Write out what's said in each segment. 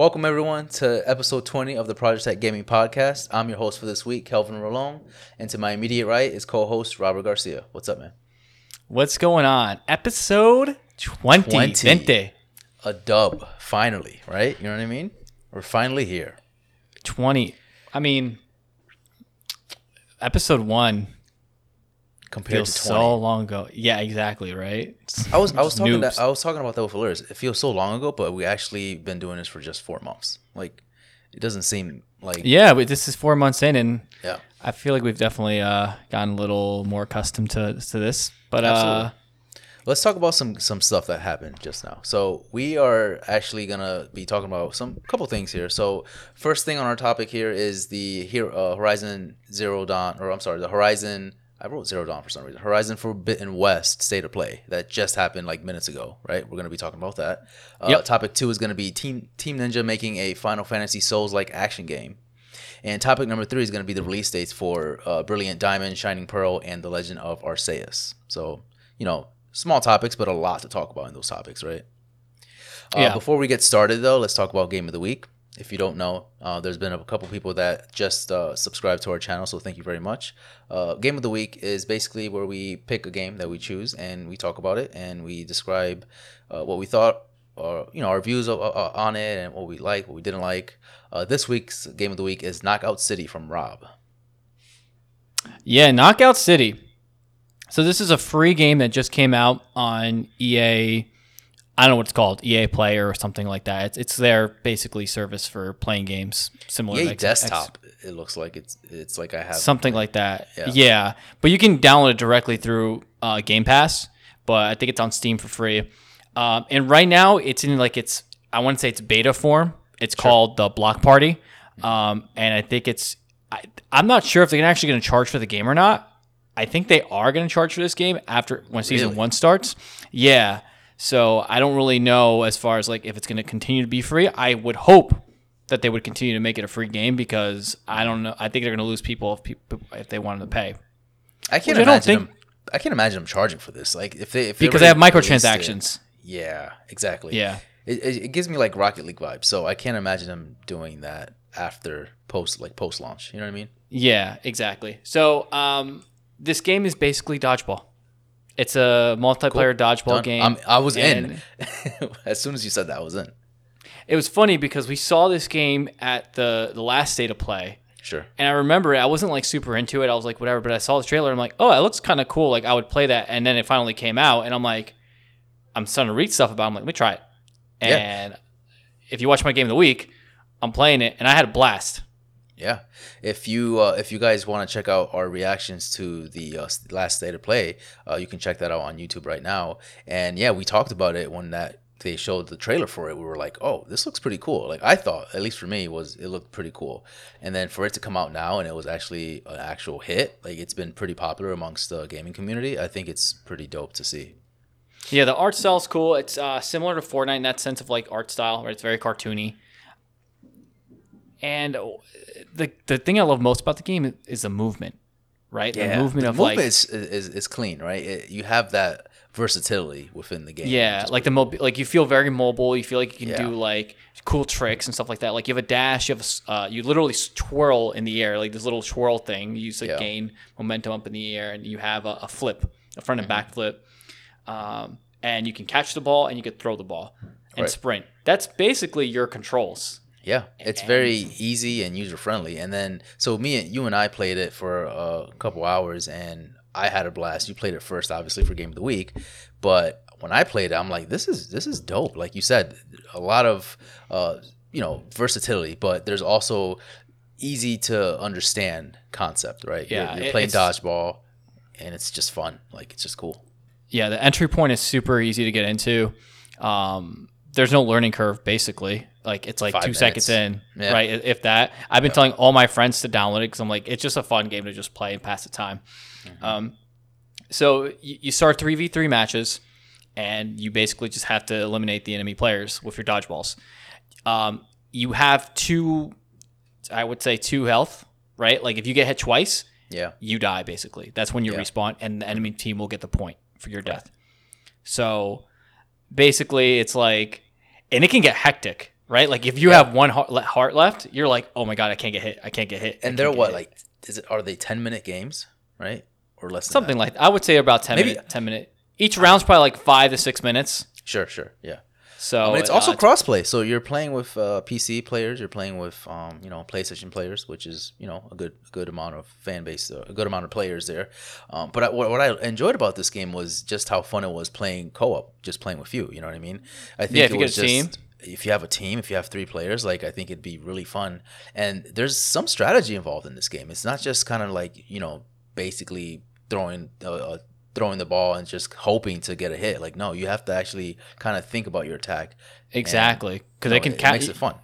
Welcome everyone to episode 20 of the Project Tech Gaming Podcast. I'm your host for this week, Kelvin Rolong, and to my immediate right is co-host Robert Garcia. What's up, man? What's going on? Episode 20. 20. 20. A dub, finally, right? You know what I mean? We're finally here. 20. I mean, episode one Compared feels to 20. so long ago. Yeah, exactly, right? I was I was talking noobs. that, I was talking about that with Hilarious. It feels so long ago, but we actually been doing this for just four months. Like it doesn't seem like yeah, but this is four months in, and yeah. I feel like we've definitely uh, gotten a little more accustomed to, to this. But uh, Absolutely. Let's talk about some some stuff that happened just now. So we are actually gonna be talking about some couple things here. So first thing on our topic here is the here uh, Horizon Zero Dawn, or I'm sorry, the Horizon. I wrote Zero Dawn for some reason. Horizon Forbidden West State of Play that just happened like minutes ago. Right, we're gonna be talking about that. Uh, Yep. Topic two is gonna be Team Team Ninja making a Final Fantasy Souls like action game. And topic number three is going to be the release dates for uh, Brilliant Diamond, Shining Pearl, and The Legend of Arceus. So, you know, small topics, but a lot to talk about in those topics, right? Uh, Yeah. Before we get started, though, let's talk about Game of the Week. If you don't know, uh, there's been a couple people that just uh, subscribed to our channel, so thank you very much. Uh, game of the Week is basically where we pick a game that we choose and we talk about it and we describe uh, what we thought or you know our views on it and what we like, what we didn't like. Uh, this week's game of the week is Knockout City from Rob. yeah, Knockout City. So this is a free game that just came out on EA. I don't know what it's called, EA Play or something like that. It's, it's their basically service for playing games similar Yay to X- desktop. It looks like it's it's like I have something like that. Yeah. Yeah. but you can download it directly through uh, Game Pass. But I think it's on Steam for free. Um, and right now, it's in like it's I want to say it's beta form. It's called the Block Party, um, and I think it's I, I'm not sure if they're actually going to charge for the game or not. I think they are going to charge for this game after when season Really? one starts. Yeah. So I don't really know as far as like if it's going to continue to be free. I would hope that they would continue to make it a free game because I don't know. I think they're going to lose people if people if they wanted to pay I can't Which I don't imagine think- them. I can't imagine them charging for this. Like if they if because they have released it- microtransactions. Yeah, exactly. Yeah. it, it, it gives me like Rocket League vibes. So I can't imagine them doing that after post like post launch. You know what I mean? Yeah, exactly. So um, this game is basically dodgeball. It's a multiplayer dodgeball Done. game. I'm, I was in. as soon as you said that, I was in. It was funny because we saw this game at the the last state of play, Sure. and I remember it. I wasn't like super into it. I was like, whatever. But I saw the trailer. I'm like, oh, it looks kind of cool. Like I would play that. And then it finally came out, and I'm like, I'm starting to read stuff about. it. I'm like, let me try it. Yeah. And if you watch my game of the week, I'm playing it, and I had a blast. Yeah. If you uh, if you guys want to check out our reactions to the uh, last state of play, uh, you can check that out on YouTube right now. And yeah, we talked about it when that they showed the trailer for it. We were like, "Oh, this looks pretty cool." Like I thought, at least for me, was it looked pretty cool. And then for it to come out now and it was actually an actual hit, like it's been pretty popular amongst the gaming community. I think it's pretty dope to see. Yeah, the art style's cool. It's uh, similar to Fortnite in that sense of like art style, right? It's very cartoony. And uh, the the thing I love most about the game is the movement, right? Yeah. the movement the of movement like is, is is clean, right? It, you have that versatility within the game. yeah, like the mobi- like you feel very mobile. You feel like you can Yeah. do like cool tricks and stuff like that. Like you have a dash, you have a uh, you literally twirl in the air, like this little twirl thing. You use to Yeah. gain momentum up in the air, and you have a, a flip, a front and Mm-hmm. back flip, um, and you can catch the ball and you can throw the ball and Right. sprint. That's basically your controls. Yeah, it's very easy and user friendly. And then, so me and you and I played it for a couple hours, and I had a blast. You played it first, obviously, for game of the week, but when I played it, I'm like, this is this is dope. Like you said, a lot of uh, you know versatility, but there's also easy to understand concept, right? You're- Yeah, you're, playing dodgeball, and it's just fun. Like it's just cool. Yeah, the entry point is super easy to get into. Um, there's no learning curve, basically. Like it's like Five two seconds in. Yeah. right? If that. I've been telling all my friends to download it because I'm like, it's just a fun game to just play and pass the time. Mm-hmm. Um, so you, you start three v three matches, and you basically just have to eliminate the enemy players with your dodgeballs. Um, you have two, I would say two health, right? Like if you get hit twice, Yeah, you die basically. That's when you Yeah. respawn, and the enemy team will get the point for your death. So basically, it's like, and it can get hectic. Right? Like if you have one heart, heart left, you're like, oh my god, I can't get hit. I can't get hit. And they're what hit." like is it are they ten minute games right or less than something that? like I would say about ten Maybe- minute, ten minute. Each round's probably like five to six minutes. Sure, sure, yeah. So I mean, it's also uh, crossplay, so you're playing with uh, PC players, you're playing with um, you know PlayStation players, which is you know a good good amount of fan base, uh, a good amount of players there. Um, but I, what, what I enjoyed about this game was just how fun it was playing co-op, just playing with you. You know what I mean? I think Yeah, if it you get was a team. If you have a team, if you have three players, like I think it'd be really fun. And there's some strategy involved in this game. It's not just kind of like you know basically throwing uh, uh, throwing the ball and just hoping to get a hit. Like no, you have to actually kind of think about your attack. exactly because No, they can it ca- makes it fun.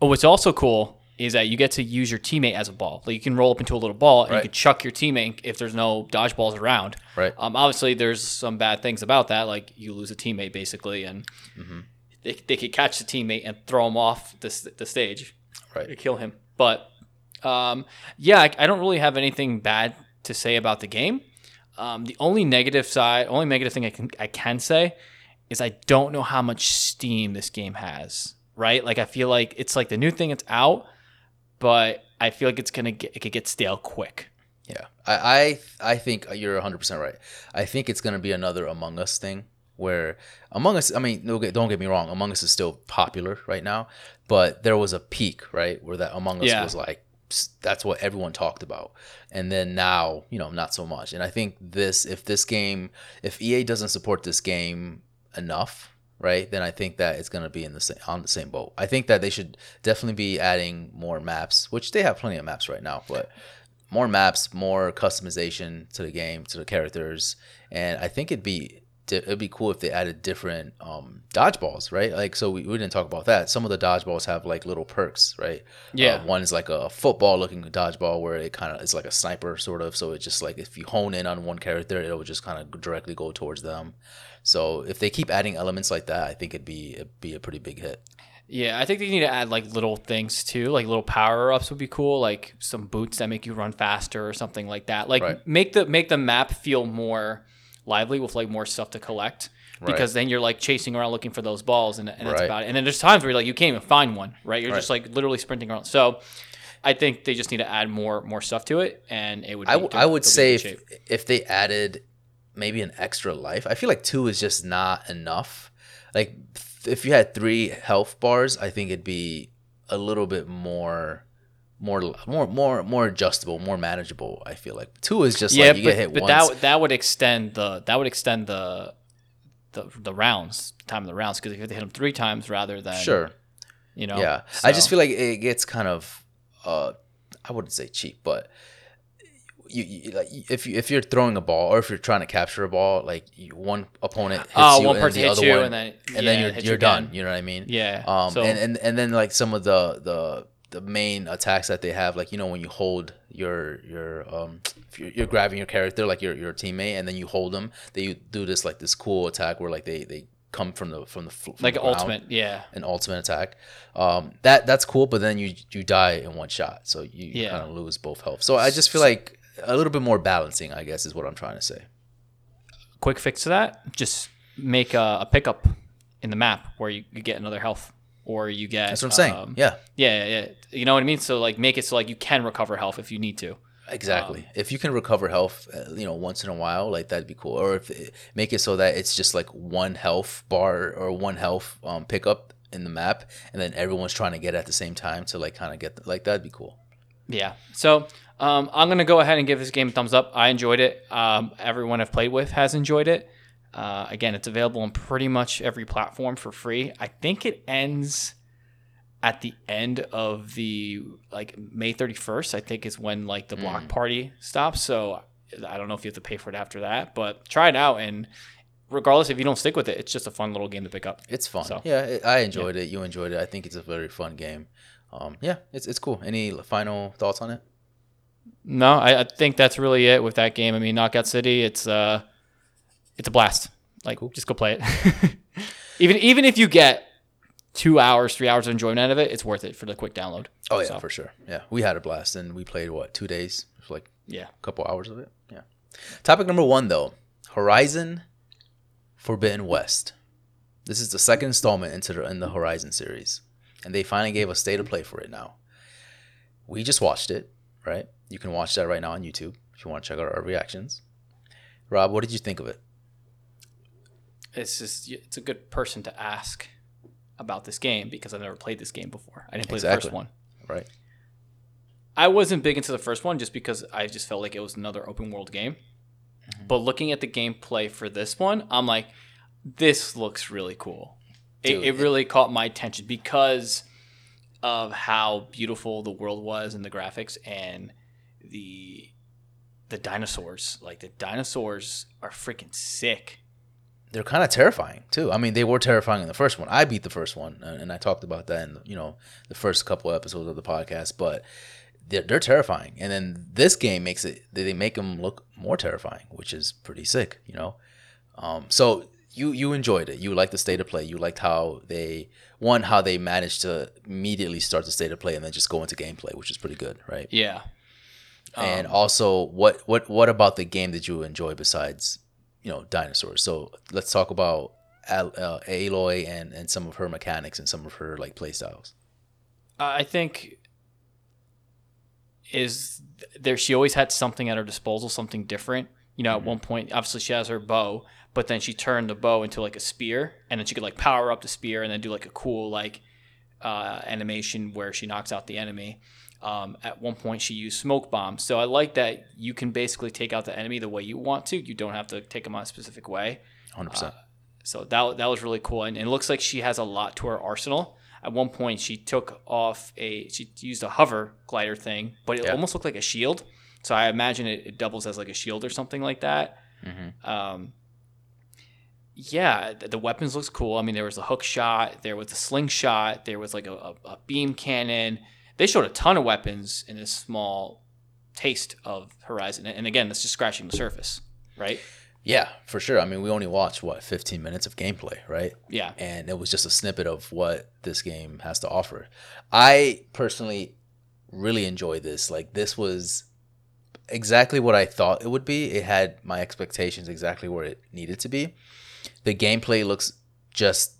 Oh, what's also cool is that you get to use your teammate as a ball. Like you can roll up into a little ball and Right. you can chuck your teammate if there's no dodgeballs around. Right. Um, obviously, there's some bad things about that. Like you lose a teammate basically, and Mm-hmm. They, they could catch the teammate and throw him off the, the stage Right. to kill him. But um, yeah, I, I don't really have anything bad to say about the game. Um, the only negative side, only negative thing I can I can say is I don't know how much steam this game has. Right? Like I feel like it's like the new thing it's out, but I feel like it's gonna get it could get stale quick. Yeah, I I, I think you're 100 percent right. I think it's gonna be another Among Us thing where Among Us. I mean, don't get, me wrong, Among Us is still popular right now, but there was a peak right where that Among Us Yeah. was like that's what everyone talked about, and then now you know not so much. And I think this if this game if EA doesn't support this game enough. Right, then I think that it's gonna be in the same on the same boat. I think that they should definitely be adding more maps, which they have plenty of maps right now. But more maps, more customization to the game, to the characters, and I think it'd be it'd be cool if they added different um, dodgeballs, right? Like, so we, we didn't talk about that. Some of the dodgeballs have like little perks, right? Yeah. Uh, one is like a football looking dodgeball where it kind of is like a sniper sort of. So it just like if you hone in on one character, it'll just kind of directly go towards them. So if they keep adding elements like that, I think it'd be it'd be a pretty big hit. Yeah, I think they need to add like little things too, like little power ups would be cool, like some boots that make you run faster or something like that. Like Right. make the make the map feel more lively with like more stuff to collect. Because then you're like chasing around looking for those balls, and, and that's Right. about it. And then there's times where like you can't even find one, right? You're Right. just like literally sprinting around. So I think they just need to add more more stuff to it, and it would. Be I, w- I would say if, if they added maybe an extra life, I feel like two is just not enough. Like if you had three health bars, I think it'd be a little bit more, more, more, more, more adjustable, more manageable. I feel like two is just yeah, like you but, get hit but once. that that would extend the that would extend the the the rounds time of the rounds because if you have to hit them three times rather than sure, you know yeah. I just feel like it gets kind of, uh, I wouldn't say cheap, but. You, you like if you if you're throwing a ball or if you're trying to capture a ball, like you, one opponent hits Oh, you one and the hits other you one, and then- and yeah, then you're you're done. again. You know what I mean? yeah Um, so and, and and then like some of the the the main attacks that they have, like you know when you hold your your um if you're, you're grabbing your character like your your teammate and then you hold them, they do this like this cool attack where like they they come from the from the from like the ground, ultimate yeah an ultimate attack. Um, that that's cool, but then you you die in one shot, so you, you Yeah. kind of lose both health. So I just feel like a little bit more balancing, I guess, is what I'm trying to say. quick fix to that just make a, a pickup in the map where you, you get another health or you get That's what I'm saying. um, yeah. yeah yeah yeah you know what I mean so like make it so like you can recover health if you need to Exactly. Um, if you can recover health, uh, you know, once in a while, like that'd be cool. Or if make it so that it's just like one health bar or one health um, pickup in the map, and then everyone's trying to get it at the same time to like kind of get the, like that'd be cool. Yeah. So um, I'm gonna go ahead and give this game a thumbs up. I enjoyed it. Um, everyone I've played with has enjoyed it. Uh, again, it's available on pretty much every platform for free. I think it ends at the end of the like May 31st. I think is when like the block party stops. So I don't know if you have to pay for it after that, but try it out. And regardless if you don't stick with it, it's just a fun little game to pick up. It's fun. So- yeah, I enjoyed it. You enjoyed it. I think it's a very fun game. Um, yeah, it's it's cool. Any final thoughts on it? No, I, I think that's really it with that game. I mean, Knockout City, it's uh, it's a blast. Like, just go play it. even even if you get two hours, three hours of enjoyment out of it, it's worth it for the quick download. Oh yeah, So, for sure. Yeah, we had a blast, and we played what two days, like yeah. a couple hours of it. Yeah. Topic number one though, Horizon Forbidden West. This is the second installment into the in the Horizon series. and they finally gave a state of play for it now. We just watched it, right? You can watch that right now on YouTube if you want to check out our reactions. Rob, what did you think of it? It's just it's a good person to ask about this game because I've never played this game before. I didn't play the first one. Right. I wasn't big into the first one just because I just felt like it was another open world game. Mm-hmm. But looking at the gameplay for this one, I'm like, this looks really cool. It, Dude, it it- really caught my attention because of how beautiful the world was and the graphics and the the dinosaurs. Like the dinosaurs are freaking sick. They're kind of terrifying too. I mean, they were terrifying in the first one. I beat the first one, and I talked about that in you know the first couple episodes of the podcast. But they're, they're terrifying, and then this game makes it. They make them look more terrifying, which is pretty sick. You know, um, so you you enjoyed it. You liked the state of play. You liked how they one how they managed to immediately start the state of play and then just go into gameplay, which is pretty good, right? Yeah. and also, what what what about the game did you enjoy besides you know dinosaurs? So let's talk about Al, uh, Aloy and and some of her mechanics and some of her like play styles. I think is there she always had something at her disposal, something different. You know, at one point, obviously she has her bow, but then she turned the bow into like a spear, and then she could like power up the spear and then do like a cool like uh, animation where she knocks out the enemy. Um, at one point, she used smoke bombs. So I like that you can basically take out the enemy the way you want to. You don't have to take them out a specific way. Hundred percent. So that that was really cool, and, and it looks like she has a lot to her arsenal. At one point, she took off a she used a hover glider thing, but it Yeah. almost looked like a shield. So I imagine it, it doubles as like a shield or something like that. hmm Um, yeah, the, the weapons looks cool. I mean, there was a hook shot, there was a slingshot, there was like a, a, a beam cannon. They showed a ton of weapons in this small taste of Horizon, and again, that's just scratching the surface, right? Yeah, for sure. I mean, we only watched what fifteen minutes of gameplay, right? Yeah, and it was just a snippet of what this game has to offer. I personally really enjoy this. Like this was exactly what I thought it would be. It had my expectations exactly where it needed to be. The gameplay looks just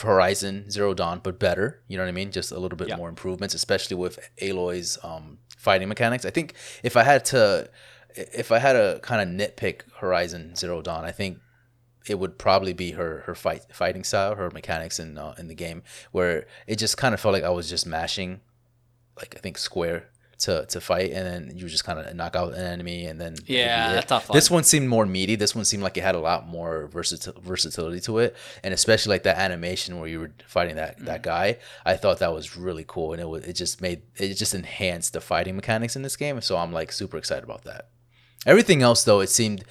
Horizon Zero Dawn, but better. You know what I mean? Just a little bit Yeah. more improvements, especially with Aloy's um, fighting mechanics. I think if I had to, if I had to kind of nitpick Horizon Zero Dawn, I think it would probably be her her fight fighting style, her mechanics in uh, in the game, where it just kind of felt like I was just mashing, like I think square to to fight, and then you just kind of knock out an enemy, and then Yeah, not. This one seemed more meaty. This one seemed like it had a lot more versatil- versatility to it, and especially like that animation where you were fighting that Mm. that guy. I thought that was really cool, and it was it just made it just enhanced the fighting mechanics in this game. So I'm like super excited about that. Everything else though, it seemed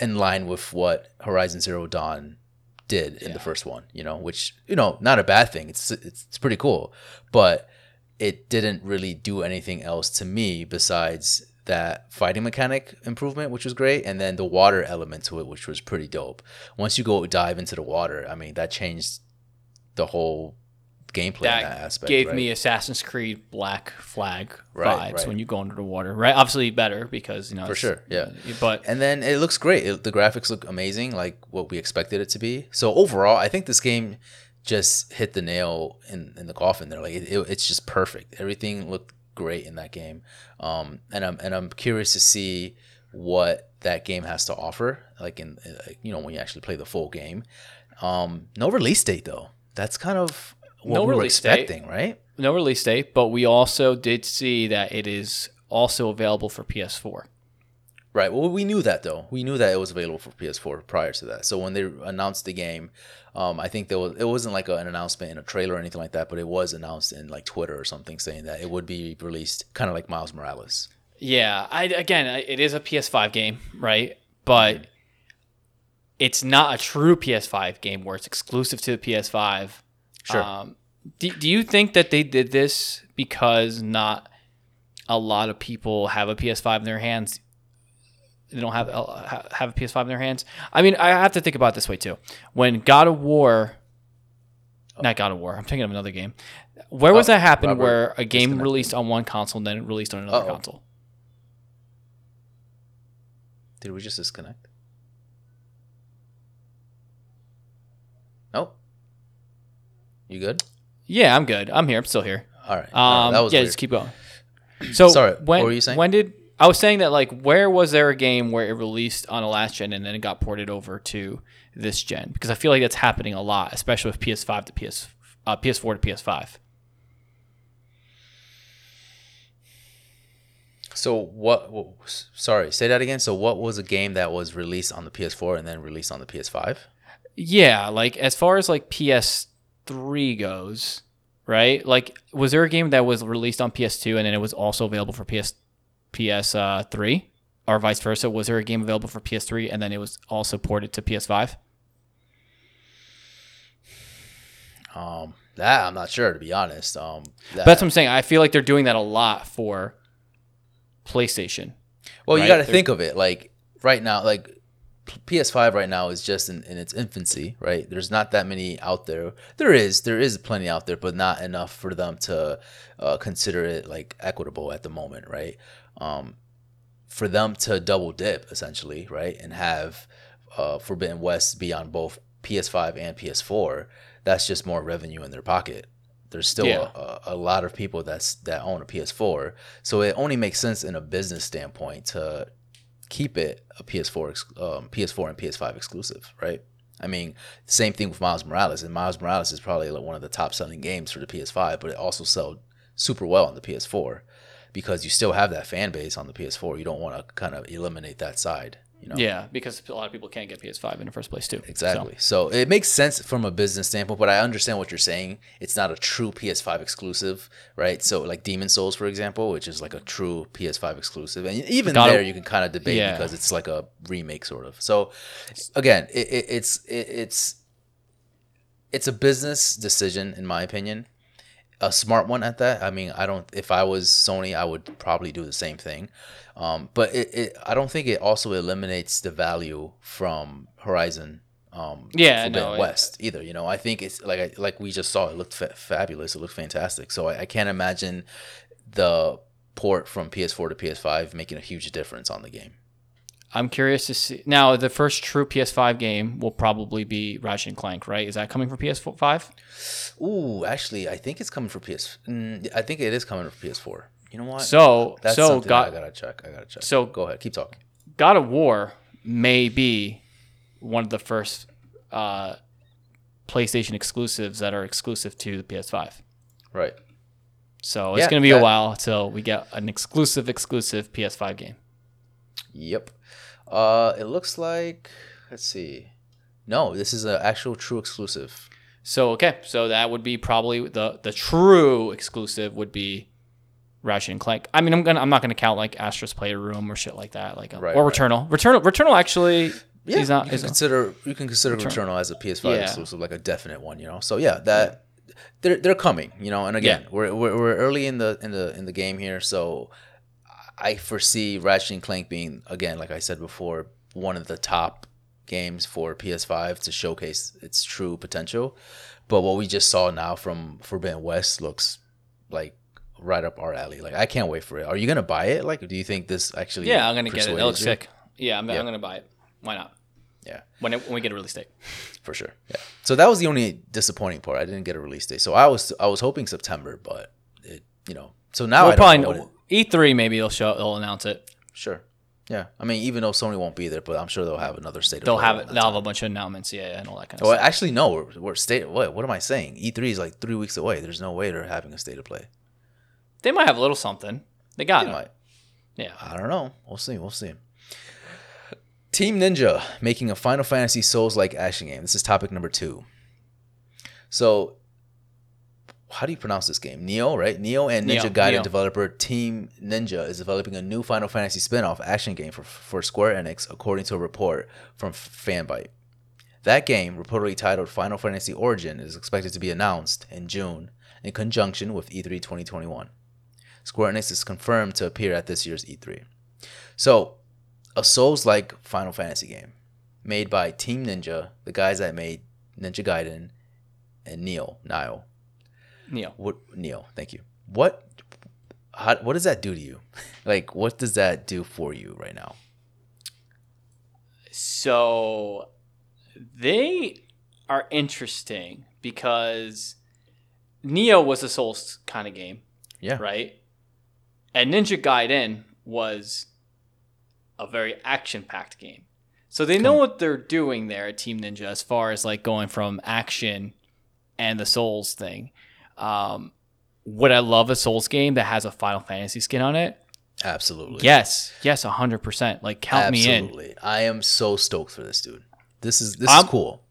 in line with what Horizon Zero Dawn did in the first one, you know, which you know, not a bad thing. It's it's, it's pretty cool, but it didn't really do anything else to me besides that fighting mechanic improvement, which was great, and then the water element to it, which was pretty dope. Once you go dive into the water, I mean, that changed the whole gameplay that, in that aspect. gave right? me Assassin's Creed Black Flag Right, vibes right. when you go under the water, right? Obviously better because you know For sure, yeah. But and then it looks great. It, the graphics look amazing, like what we expected it to be. So overall, I think this game just hit the nail in, in the coffin. There, like it, it- it's just perfect. Everything looked great in that game, um, and I'm and I'm curious to see what that game has to offer. Like in uh, you know when you actually play the full game. Um, no release date though. That's kind of what No we were release date. expecting, right? no release date. But we also did see that it is also available for PS4. Right. Well, we knew that though. We knew that it was available for PS4 prior to that. So when they announced the game, um, I think there was it wasn't like a, an announcement in a trailer or anything like that, but it was announced in like Twitter or something saying that it would be released, kind of like Miles Morales. Yeah, I again, it is a PS5 game, right? But it's not a true PS5 game where it's exclusive to the PS5. Sure. Um, do, do you think that they did this because not a lot of people have a PS5 in their hands? They don't have have a PS5 in their hands. I mean, I have to think about it this way too. When God of War, not God of War, I'm thinking of another game. Where was Oh, that happen Robert where a game released on one console and then released on another Uh-oh. console? Did we just disconnect? Nope. You good? Yeah, I'm good. I'm here. I'm still here. All right. All right, Um, that was yeah, weird. just keep going. So Sorry, when what were you saying? when did I was saying that like where was there a game where it released on a last gen and then it got ported over to this gen? Because I feel like that's happening a lot, especially with PS5 to PS uh, PS4 to PS5. So what? wh- Sorry, say that again. So what was a game that was released on the PS4 and then released on the PS5? Yeah, like as far as like PS3 goes, right? Like was there a game that was released on PS2 and then it was also available for PS PS3 or vice versa? Was there a game available for PS3 and then it was also ported to PS5? Um, that I'm not sure to be honest. Um, that, that's what I'm saying. I feel like they're doing that a lot for PlayStation. well, you got to think of it like right now, like PS5 right now is just in, in its infancy, right? There's not that many out there. There is, there is plenty out there, but not enough for them to uh, consider it like equitable at the moment, right? Um, for them to double dip essentially, right, and have uh, Forbidden West be on both PS5 and PS4, that's just more revenue in their pocket. There's still Yeah. a, a lot of people that's that own a PS4, so it only makes sense in a business standpoint to keep it a PS4, um, PS4 and PS5 exclusive, right? I mean, same thing with Miles Morales, and Miles Morales is probably like one of the top selling games for the PS5, but it also sold super well on the PS4 because you still have that fan base on the PS4. You don't want to kind of eliminate that side, you know? Yeah, because a lot of people can't get PS5 in the first place too. Exactly. So. it makes sense from a business standpoint, but I understand what you're saying. It's not a true PS5 exclusive, right? So like Demon Souls, for example, which is like a true PS5 exclusive, and even God there you can kind of debate Yeah. because it's like a remake sort of. So again, it, it, it's it, it's it's a business decision in my opinion. A smart one at that. I mean, I don't. If I was Sony, I would probably do the same thing. Um, but it, it, I don't think it also eliminates the value from Horizon. Um, Yeah, Forbidden no, it- West either. You know, I think it's like I, like we just saw. It looked fa- fabulous. It looked fantastic. So I, I can't imagine the port from PS4 to PS5 making a huge difference on the game. I'm curious to see. Now, the first true PS5 game will probably be Ratchet and Clank, right? Is that coming for PS5? Ooh, actually, I think it's coming for PS. Mm, I think it is coming for PS4. You know what? So, That's so something I gotta check. I gotta check. So- go ahead, keep talking. God of War may be one of the first uh, PlayStation exclusives that are exclusive to the PS5. Right. So it's Yeah, going to be that- a while until we get an exclusive, exclusive PS5 game. Yep. Uh, it looks like. Let's see. No, this is an actual true exclusive. So okay, so that would be probably the the true exclusive would be Ratchet and Clank. I mean, I'm gonna I'm not gonna count like Astro's Playroom or shit like that, like um, Right, or right. Returnal. Returnal, Returnal actually Yeah, is not you can consider you can consider Return- Returnal as a PS5 Yeah. exclusive, like a definite one. You know, so yeah, that they're they're coming. You know, and again, Yeah. we're, we're we're early in the in the in the game here, so I foresee Ratchet and Clank being again, like I said before, one of the top games for PS5 to showcase its true potential. But what we just saw now from Forbidden West looks like right up our alley. Like I can't wait for it. Are you gonna buy it? Like, do you think this actually? yeah, I'm gonna get it. It looks you? sick. Yeah, I'm, Yeah. I'm gonna buy it. Why not? Yeah. When it, when we get a release date. for sure. Yeah. So that was the only disappointing part. I didn't get a release date. So I was I was hoping September, but it you know. So now We'll I probably know. Know, what it- E3 maybe they'll show they'll announce it. sure. Yeah. I mean, even though Sony won't be there, but I'm sure they'll have another state. They'll play have it. They'll have a bunch of announcements. Yeah, and all that kind of oh, Well, stuff. actually, no. We're, we're state. What? What am I saying? E3 is like three weeks away. There's no way they're having a state of play. They might have a little something. They got They might. Yeah. I don't know. We'll see. We'll see. Team Ninja making a Final Fantasy Souls like action game. This is topic number two. So, how do you pronounce this game? Nioh, right? Nioh and Ninja Nioh, Gaiden Nioh. developer Team Ninja is developing a new Final Fantasy spin off action game for, for Square Enix, according to a report from Fanbyte. That game, reportedly titled Final Fantasy Origin, is expected to be announced in June in conjunction with E E3 2021. Square Enix is confirmed to appear at this year's E3. So, a Souls-like Final Fantasy game made by Team Ninja, the guys that made Ninja Gaiden and Nioh, Nioh. Nioh. What Nioh? Thank you. What? How, what does that do to you? like, what does that do for you right now? So they are interesting because Nioh was a Souls kind of game, Yeah. right? And Ninja Gaiden was a very action-packed game. So they know what they're doing there at Team Ninja as far as like going from action and the Souls thing. Um, would I love a Souls game that has a Final Fantasy skin on it? Absolutely. Yes, yes, hundred percent. Like count me in. Absolutely. I am so stoked for this dude. This is this I'm- is cool.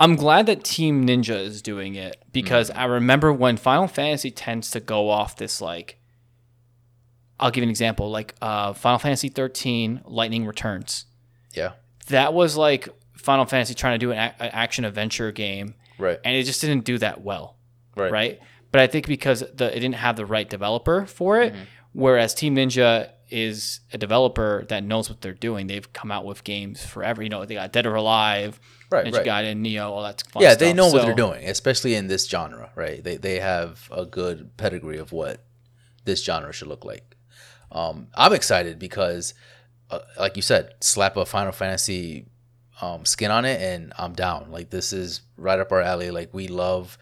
I'm glad that Team Ninja is doing it because Mm. I remember when Final Fantasy tends to go off this like. I'll give you an example, like uh, Final Fantasy 13 Lightning Returns. Yeah. That was like Final Fantasy trying to do an, a- an action adventure game, Right. and it just didn't do that well, Right. right? But I think because the, it didn't have the right developer for it, Mm-hmm. whereas Team Ninja is a developer that knows what they're doing. They've come out with games forever. You know, they got Dead or Alive, Right, Ninja right. Gaiden, Nioh, all that. Fun yeah, they stuff. know what they're doing, especially in this genre, right? They they have a good pedigree of what this genre should look like. Um, I'm excited because, uh, like you said, slap a Final Fantasy um, skin on it, and I'm down. Like this is right up our alley. Like we love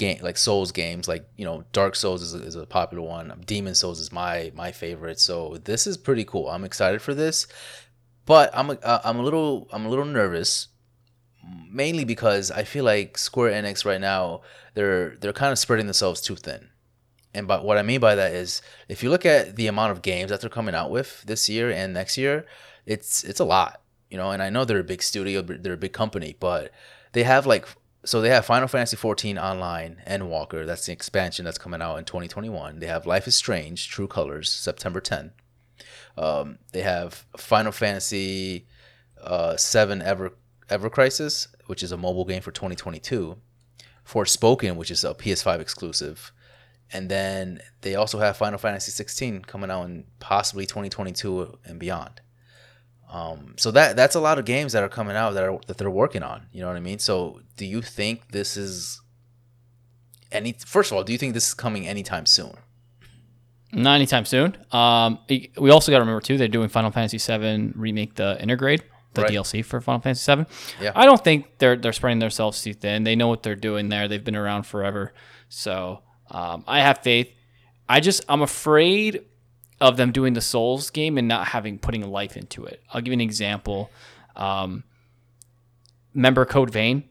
game like Souls games. Like you know, Dark Souls is a, is a popular one. Demon Souls is my my favorite. So this is pretty cool. I'm excited for this, but I'm a, uh, I'm a little I'm a little nervous mainly because I feel like Square Enix right now they're they're kind of spreading themselves too thin. And but what I mean by that is if you look at the amount of games that they're coming out with this year and next year, it's it's a lot. You know, and I know they're a big studio, they're a big company, but they have like so they have Final Fantasy 14 online Endwalker, that's the expansion that's coming out in 2021. They have Life is Strange, True Colors, September 10. Um, they have Final Fantasy uh, 7 Ever Ever Crisis, which is a mobile game for 2022. Forspoken, which is a PS5 exclusive. And then they also have Final Fantasy 16 coming out in possibly 2022 and beyond. Um, so that that's a lot of games that are coming out that are that they're working on. You know what I mean? So do you think this is any? First of all, do you think this is coming anytime soon? Not anytime soon. Um, we also got to remember too they're doing Final Fantasy VII remake the Intergrade, the Right. DLC for Final Fantasy VII. Yeah. I don't think they're they're spreading themselves too thin. They know what they're doing there. They've been around forever, so um, I have faith. I just I'm afraid of them doing the Souls game and not having putting life into it. I'll give you an example. Um, remember Code Vein?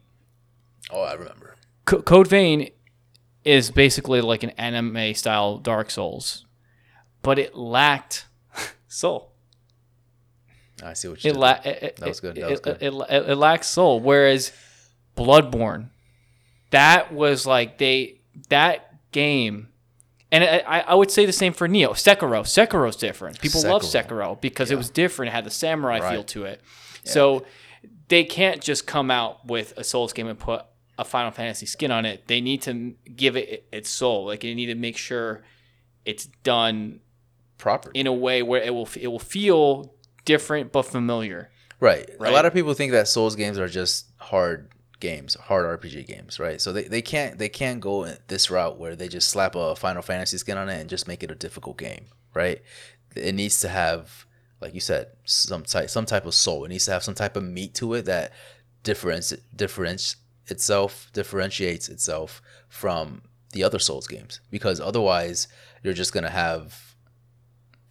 Oh, I remember. Co- Code Vein is basically like an anime style Dark Souls, but it lacked soul. I see what you It, did. la- it, That was good, that It, was good. It, it, it lacks soul. Whereas Bloodborne, that was like they that game, and I, I would say the same for Nioh. Sekiro, Sekiro's different. People love Sekiro. Sekiro because it was different. It had the samurai feel to it. So they can't just come out with a Souls game and put a Final Fantasy skin on it. They need to give it its soul. Like they need to make sure it's done Proper. in a way where it will it will feel different but familiar. Right. Right? A lot of people think that Souls games are just hard games, hard RPG games, right? So they, they can't they can't go this route where they just slap a Final Fantasy skin on it and just make it a difficult game, right? It needs to have, like you said, some type some type of soul. It needs to have some type of meat to it that differentiates differentiates itself differentiates itself from the other Souls games because otherwise you're just gonna have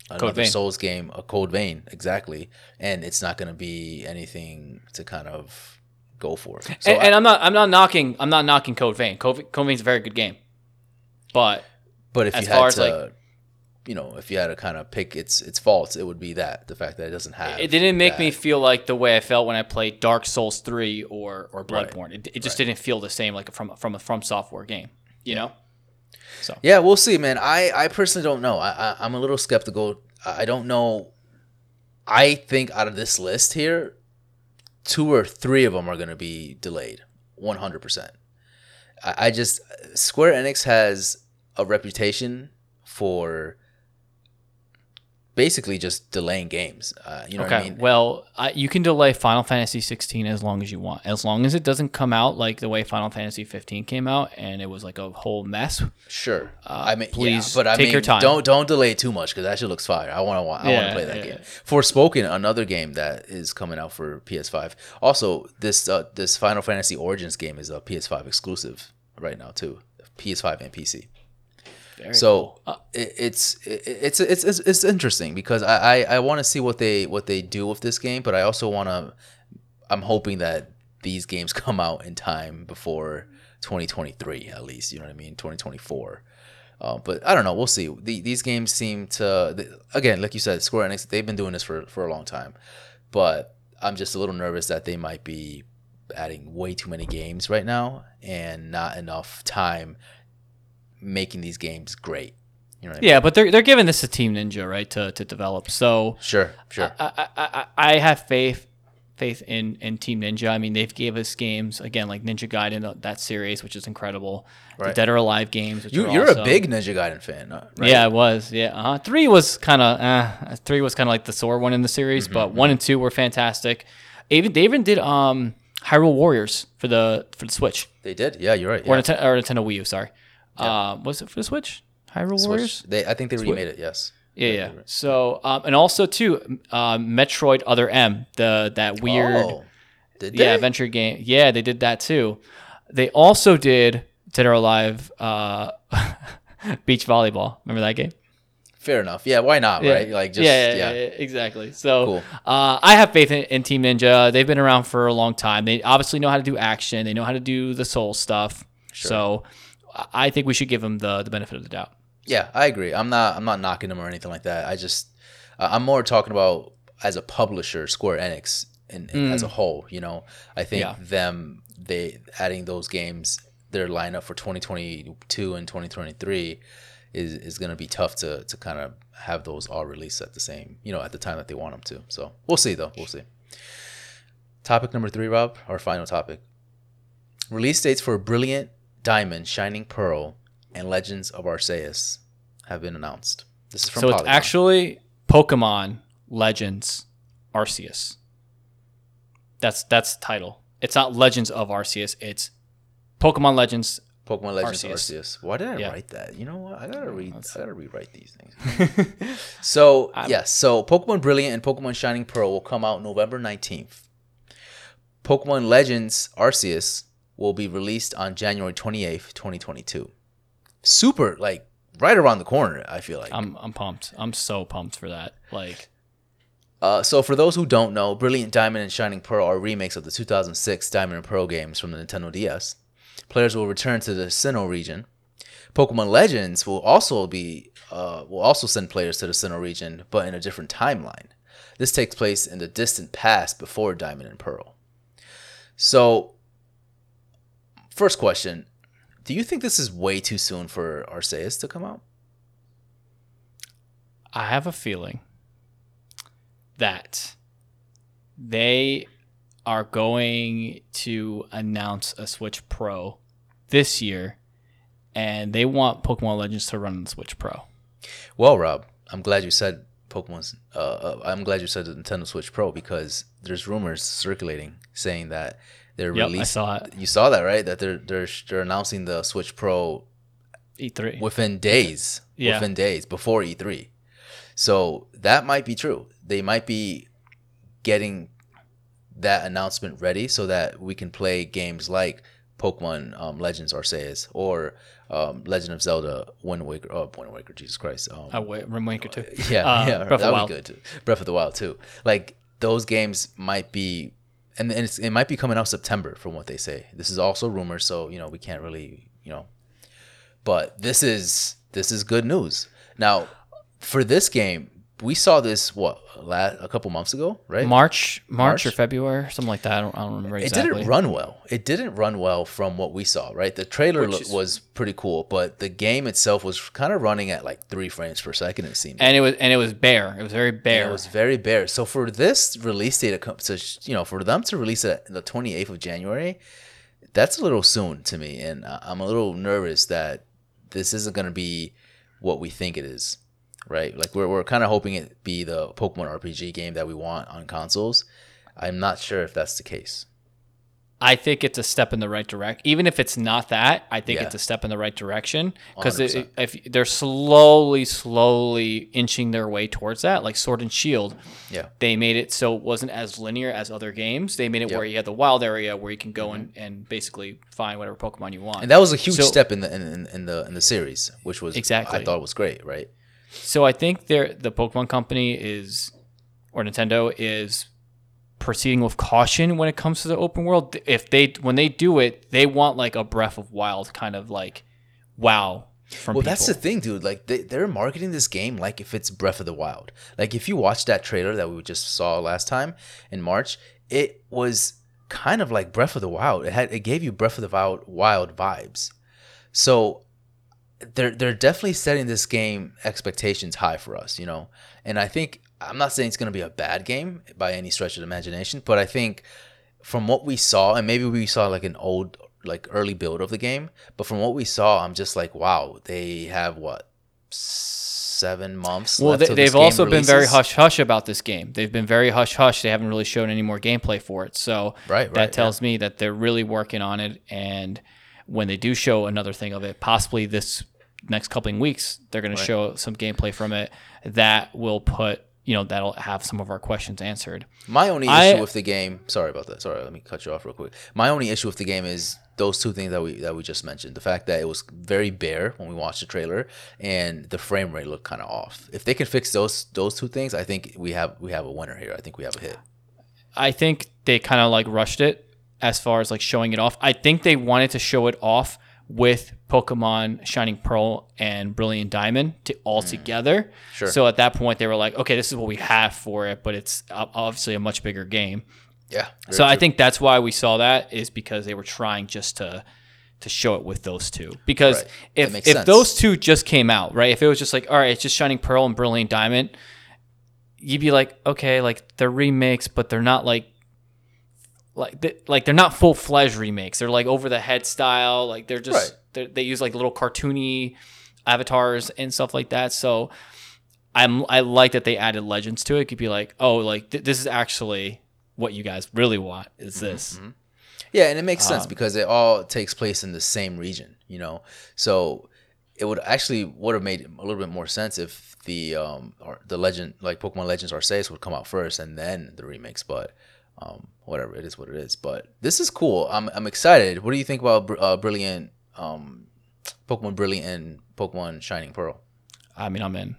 another Vein. Souls game, a Code Vein, exactly, and it's not gonna be anything to kind of go for. So and, I- and I'm not I'm not knocking I'm not knocking Code Vein. Code, Code Vein's a very good game, but but if as you far had as, to, like- you know, if you had to kind of pick its its faults, it would be that the fact that it doesn't have. it didn't make me feel like the way I felt when I played Dark Souls three or or Right. Bloodborne. It, it just didn't feel the same like from from a from software game. You know. So yeah, we'll see, man. I, I personally don't know. I, I I'm a little skeptical. I I don't know. I think out of this list here, two or three of them are going to be delayed, one hundred percent. I I just Square Enix has a reputation for basically just delaying games. Uh, you know okay. what I mean? Well, I, you can delay Final Fantasy 16 as long as you want, as long as it doesn't come out like the way Final Fantasy 15 came out and it was like a whole mess. Sure. I mean, please yeah, but I take mean, your time. don't don't delay it too much because that shit looks fire. I want to I want to play that yeah, game. yeah. Forspoken, another game that is coming out for PS5. Also, this uh, this Final Fantasy Origins game is a PS5 exclusive right now too. PS5 and PC. Very So cool. Uh, it, it's it, it's it's it's it's interesting because I I, I want to see what they what they do with this game, but I also want to. I'm hoping that these games come out in time before 2023 at least. You know what I mean? 2024. Uh, but I don't know. We'll see. The, these games seem to the, again, like you said, Square Enix. They've been doing this for for a long time, but I'm just a little nervous that they might be adding way too many games right now and not enough time making these games great. You know what I mean? yeah, but they're they're giving this to Team Ninja, right, to to develop. So Sure, sure. I, I, I, I have faith faith in in Team Ninja. I mean, they've gave us games again like Ninja Gaiden, uh, that series, which is incredible. The Dead or Alive games. Which you, are you're awesome. a big Ninja Gaiden fan, uh, right? Yeah, I was. Yeah, uh three was kind of uh, three was kind of like the sore one in the series, Mm-hmm, but one and two were fantastic. Even they even did um Hyrule Warriors for the for the Switch they did. Yeah, you're right. or, Yeah. Nintendo, or Nintendo Wii U. Sorry, uh, was it for the Switch? Hyrule Warriors. Switch, they, I think they remade it. Yes. Yeah, yeah. So, um, and also too, uh, Metroid Other M, the that weird, Oh, did yeah, adventure game. Yeah, they did that too. They also did Dead or Alive uh, beach volleyball. Remember that game? Fair enough. Yeah. Why not? Yeah. Right. Like just yeah, yeah. yeah, yeah, exactly. So Cool. uh, I have faith in, in Team Ninja. They've been around for a long time. They obviously know how to do action. They know how to do the soul stuff. So I- think we should give them the the benefit of the doubt. Yeah, I agree. I'm not. I'm not knocking them or anything like that. I just. Uh, I'm more talking about as a publisher, Square Enix, and as a whole. You know, I think Mm. Yeah. them they adding those games their lineup for 2022 and 2023 is is going to be tough to to kind of have those all released at the same you know at the time that they want them to. So we'll see though. We'll see. Topic number three, Rob. Our final topic. Release dates for Brilliant Diamond, Shining Pearl, and Legends of Arceus have been announced. This is from so it's actually Pokemon Legends Arceus. That's that's the title. It's not Legends of Arceus. It's Pokemon Legends. Pokemon Legends Arceus. Arceus. Why did I Yeah. write that? You know what? I gotta read. I gotta rewrite these things. so yes, so Pokemon Brilliant and Pokemon Shining Pearl will come out November nineteenth. Pokemon Legends Arceus will be released on January twenty eighth, twenty twenty two. Super, like right around the corner. I feel like. I'm I'm pumped. I'm so pumped for that. Like Uh, so for those who don't know, Brilliant Diamond and Shining Pearl are remakes of the 2006 Diamond and Pearl games from the Nintendo DS. Players will return to the Sinnoh region. Pokemon Legends will also be uh, will also send players to the Sinnoh region, but in a different timeline. This takes place in the distant past before Diamond and Pearl. So, first question: Do you think this is way too soon for Arceus to come out? I have a feeling that they are going to announce a Switch Pro this year, and they want Pokemon Legends to run on the Switch Pro. Well, Rob, I'm glad you said Pokemon's. Uh, uh, I'm glad you said the Nintendo Switch Pro because there's rumors circulating saying that they're Yep, I releasing. saw it. You saw that, right? That they're they're they're announcing the Switch Pro E3. within days. Yeah. Within days before E3. So that might be true. They might be getting that announcement ready so that we can play games like Pokemon um, Legends Arceus or um, Legend of Zelda Wind Waker. Oh, Wind Waker, Jesus Christ. Um, Oh, wait, Rim Waker too. yeah, Uh, yeah, Breath of the that would Wild. be good too. Breath of the Wild too. Like those games might be, and, and it might be coming out September from what they say. This is also rumors, so you know we can't really, you know. But this is this is good news. Now, for this game, we saw this what la a couple months ago, right? March, March, or February, something like that. I don't, I don't remember It didn't run well. It didn't run well from what we saw, right? The trailer lo- is- was pretty cool, but the game itself was kind of running at like three frames per second. It seemed. and it was and it was bare. It was very And bare. It was very bare. So for this release date to you know, for them to release it the 28th of January, that's a little soon to me, and uh, I'm a little nervous that this isn't going to be what we think it is, right? Like we're we're kind of hoping it be the Pokemon RPG game that we want on consoles. I'm not sure if that's the case. I think it's a step in the right direction. Even if it's not that, I think Yeah. it's a step in the right direction because if they're slowly, slowly inching their way towards that, like Sword and Shield, Yeah. they made it so it wasn't as linear as other games. They made it Yep. where you had the wild area where you can go mm-hmm. and, and basically find whatever Pokemon you want. And that was a huge So- step in the in, in, in the in the series, which was Exactly. I thought was great, right? So I think the Pokemon Company is, or Nintendo is proceeding with caution when it comes to the open world. If they when they do it, they want like a Breath of Wild kind of like wow from Well, people. that's the thing, dude. Like they, they're marketing this game like if it's Breath of the Wild. Like if you watch that trailer that we just saw last time in March, it was kind of like Breath of the Wild. It had it gave you Breath of the Wild wild vibes. So they're they're definitely setting this game expectations high for us, you know. And I think I'm not saying it's going to be a bad game by any stretch of the imagination, but I think from what we saw, and maybe we saw like an old like early build of the game, but from what we saw, I'm just like, wow, they have what seven months. well, they, they've game also been very hush hush about this game. They've been very hush hush. They haven't really shown any more gameplay for it. So Right, right, that tells me that they're really working on it. And when they do show another thing of it, possibly this next couple of weeks, they're going to show some gameplay from it that will put you know that'll have some of our questions answered. My only I- issue with the game, sorry about that. Sorry, let me cut you off real quick. My only issue with the game is those two things that we that we just mentioned. The fact that it was very bare when we watched the trailer, and the frame rate looked kind of off. If they can fix those those two things, I think we have we have a winner here. I think we have a hit. I think they kind of like rushed it as far as like showing it off. I think they wanted to show it off with Pokemon Shining Pearl and Brilliant Diamond to all together. Mm. Sure. So at that point, they were like, okay, this is what we have for it, but it's obviously a much bigger game. Yeah. so I think that's why we saw that is because they were trying just to to show it with those two. Because Right. If if sense. those two just came out, right? If it was just like, all right, it's just Shining Pearl and Brilliant Diamond, you'd be like, okay, like they're remakes, but they're not like like they, like they're not full fledged remakes. They're like over the head style. Like they're just Right. they're, they use like little cartoony avatars and stuff like that. So I'm I like that they added legends to it. It could be like, oh, like th- this is actually what you guys really want is Mm-hmm, this. Yeah, and it makes sense Um, because it all takes place in the same region, you know. So it would actually would have made a little bit more sense if the um or the legend like Pokemon Legends Arceus would come out first and then the remakes, but um whatever it is what it is. But this is cool. I'm I'm excited. What do you think about uh, Brilliant um Pokemon Brilliant and Pokemon Shining Pearl? I mean, I'm in.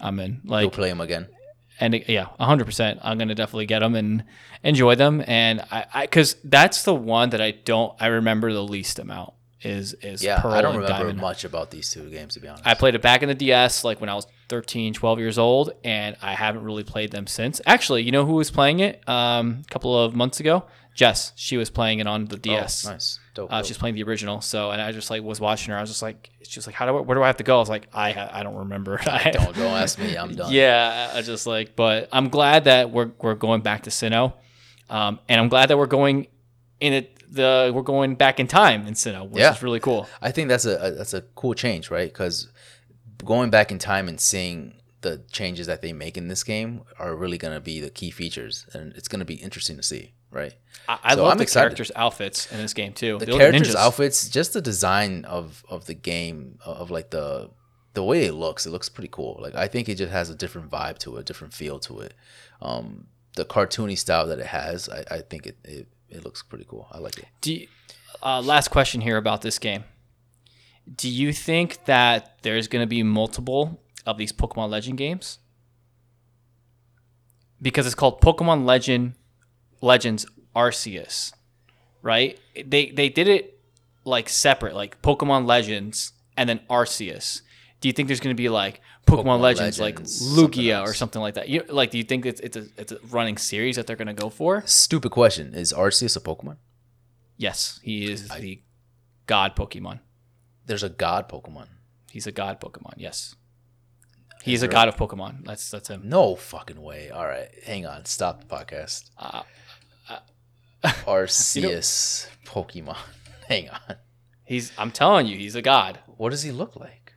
I'm in. Like You'll play them again. and yeah, hundred percent. I'm gonna definitely get them and enjoy them. And I, I, because that's the one that I don't. I remember the least amount is is Yeah, Pearl I don't remember Diamond. much about these two games to be honest. I played it back in the DS, like when I was 13, 12 years old, and I haven't really played them since. Actually, you know who was playing it um, a couple of months ago? Jess. She was playing it on the Oh, DS. nice. Dope. Uh, dope. she's playing the original. So, and I just like was watching her. I was just like, she was like, how do I, where do I have to go? I was like, I, I don't remember. I- don't don't ask me. I'm done. yeah, I just like, but I'm glad that we're we're going back to Sinnoh, um, and I'm glad that we're going in it. The we're going back in time in Sinnoh, which Yeah. is really cool. I think that's a, a that's a cool change, right? Because going back in time and seeing the changes that they make in this game are really going to be the key features, and it's going to be interesting to see, right? I, I So love I'm the excited. characters' outfits in this game too. The They characters' outfits, just the design of of the game, of like the the way it looks, it looks pretty cool. Like I think it just has a different vibe to it, a different feel to it. Um, the cartoony style that it has, I, I think it, it it looks pretty cool. I like it. Do you, uh, last question here about this game. Do you think that there's going to be multiple of these Pokemon Legend games? Because it's called Pokemon Legend Legends Arceus, right? They they did it like separate, like Pokemon Legends and then Arceus. Do you think there's going to be like Pokemon, Pokemon Legends, Legends, like something Lugia or something like that? You, like, do you think it's it's a it's a running series that they're going to go for? Stupid question: Is Arceus a Pokemon? Yes, he is the god Pokemon. There's a God Pokemon. He's a god Pokemon. Yes, he's Is a god of Pokemon. That's that's him. No fucking way. All right, hang on. Stop the podcast. Uh, Arceus Pokemon. Hang on. he's. I'm telling you, he's a god. What does he look like?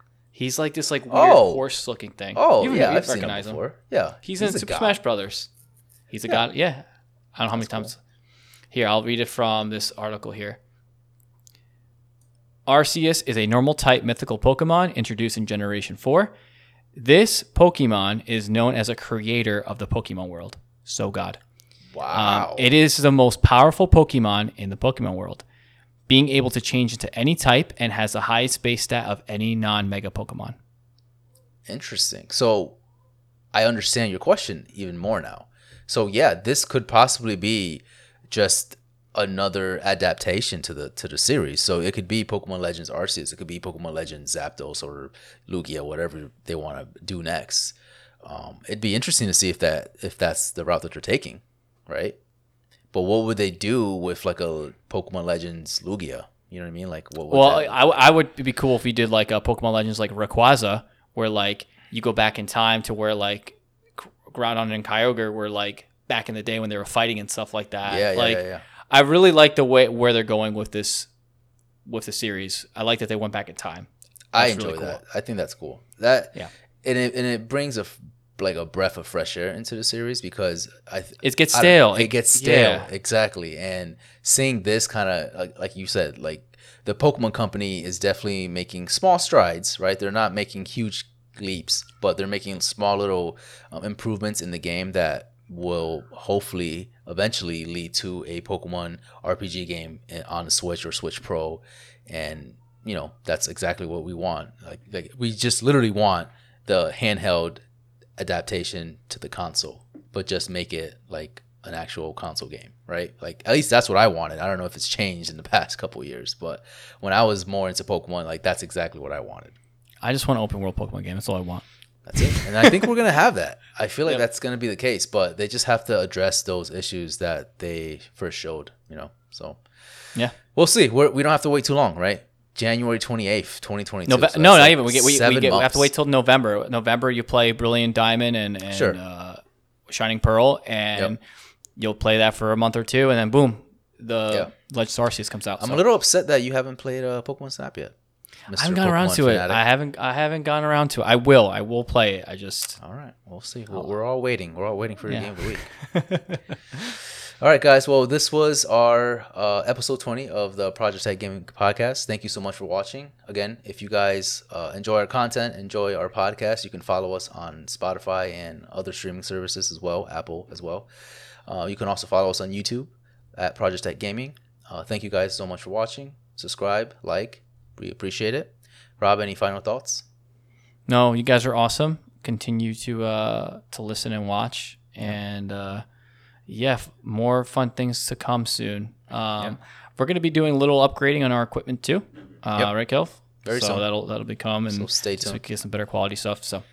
He's like this like weird Oh. horse-looking thing. Oh, You- yeah, I've seen him recognize before. Yeah, He's, in Super god. Smash Brothers. He's a god. Yeah, I don't know how many times. Here, I'll read it from this article here. Arceus is a normal type mythical Pokemon introduced in Generation 4. This Pokemon is known as a creator of the Pokemon world. So God. Wow. Um, it is the most powerful Pokemon in the Pokemon world, being able to change into any type and has the highest base stat of any non Mega Pokemon. Interesting. So I understand your question even more now. So yeah, this could possibly be just another adaptation to the to the series. So it could be Pokemon Legends Arceus, it could be Pokemon Legends Zapdos or Lugia, whatever they want to do next. Um, it'd be interesting to see if that if that's the route that they're taking, right? But what would they do with like a Pokemon Legends Lugia? You know what I mean? Like what? Would Well, I, I would be cool if you did like a Pokemon Legends like Rayquaza, where like you go back in time to where like Groudon and Kyogre were like back in the day when they were fighting and stuff like that. yeah, yeah, like, yeah, yeah. I really like the way where they're going with this with the series. I like that they went back in time. I enjoy really cool. that. I think that's cool. That Yeah. and it and it brings a like a breath of fresh air into the series because I th- It gets I stale. It gets stale Yeah. exactly. And seeing this kind of like, like you said, like the Pokemon Company is definitely making small strides. Right, they're not making huge leaps, but they're making small little um, improvements in the game that will hopefully eventually lead to a Pokemon RPG game on the Switch or Switch Pro, and you know that's exactly what we want. Like, like we just literally want the handheld adaptation to the console, but just make it like an actual console game, right? Like at least that's what I wanted. I don't know if it's changed in the past couple years, but when I was more into Pokemon, like that's exactly what I wanted. I just want an open world Pokemon game. That's all I want. That's it. And I think we're gonna have that. I feel like Yep. that's gonna be the case, but they just have to address those issues that they first showed. You know, so Yeah. we'll see. We're, we don't have to wait too long, right? January twenty eighth, twenty twenty two. Nove- no, not even. We get we, we, get, we have to wait till November. November, you play Brilliant Diamond and, and Sure. uh, Shining Pearl, and you'll play that for a month or two, and then boom, the Yeah. Legends of Arceus comes out. I'm So a little upset that you haven't played uh, Pokemon Snap yet. Mr. I haven't gotten around Pokemon to it. I haven't. I haven't gotten around to it. I will. I will play it. I just. All right, we'll see. We're, we're all waiting. We're all waiting for the Yeah. game of the week. all right, guys. Well, this was our uh, episode 20 of the Project Tech Gaming Podcast. Thank you so much for watching. Again, if you guys uh, enjoy our content, enjoy our podcast, you can follow us on Spotify and other streaming services as well, Apple as well. Uh, you can also follow us on YouTube at Project Tech Gaming. Uh, thank you guys so much for watching. Subscribe, like, we appreciate it. Rob, any final thoughts? No, you guys are awesome. Continue to uh to listen and watch, and uh, yeah, f- more fun things to come soon. Um, We're gonna be doing a little upgrading on our equipment too. Uh, Yep. Right, Kelv? Very so soon. that'll that'll be come and So stay so we tuned. can get some better quality stuff. So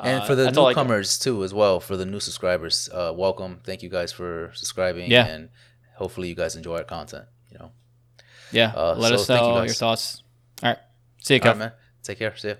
And uh, for the all I newcomers too, as well, for the new subscribers, uh, welcome. Thank you guys for subscribing. Yeah. And hopefully you guys enjoy our content. You know. yeah, Uh, let so us you know your thoughts. All right, see you, All Kelv. right, man. Take care. See ya.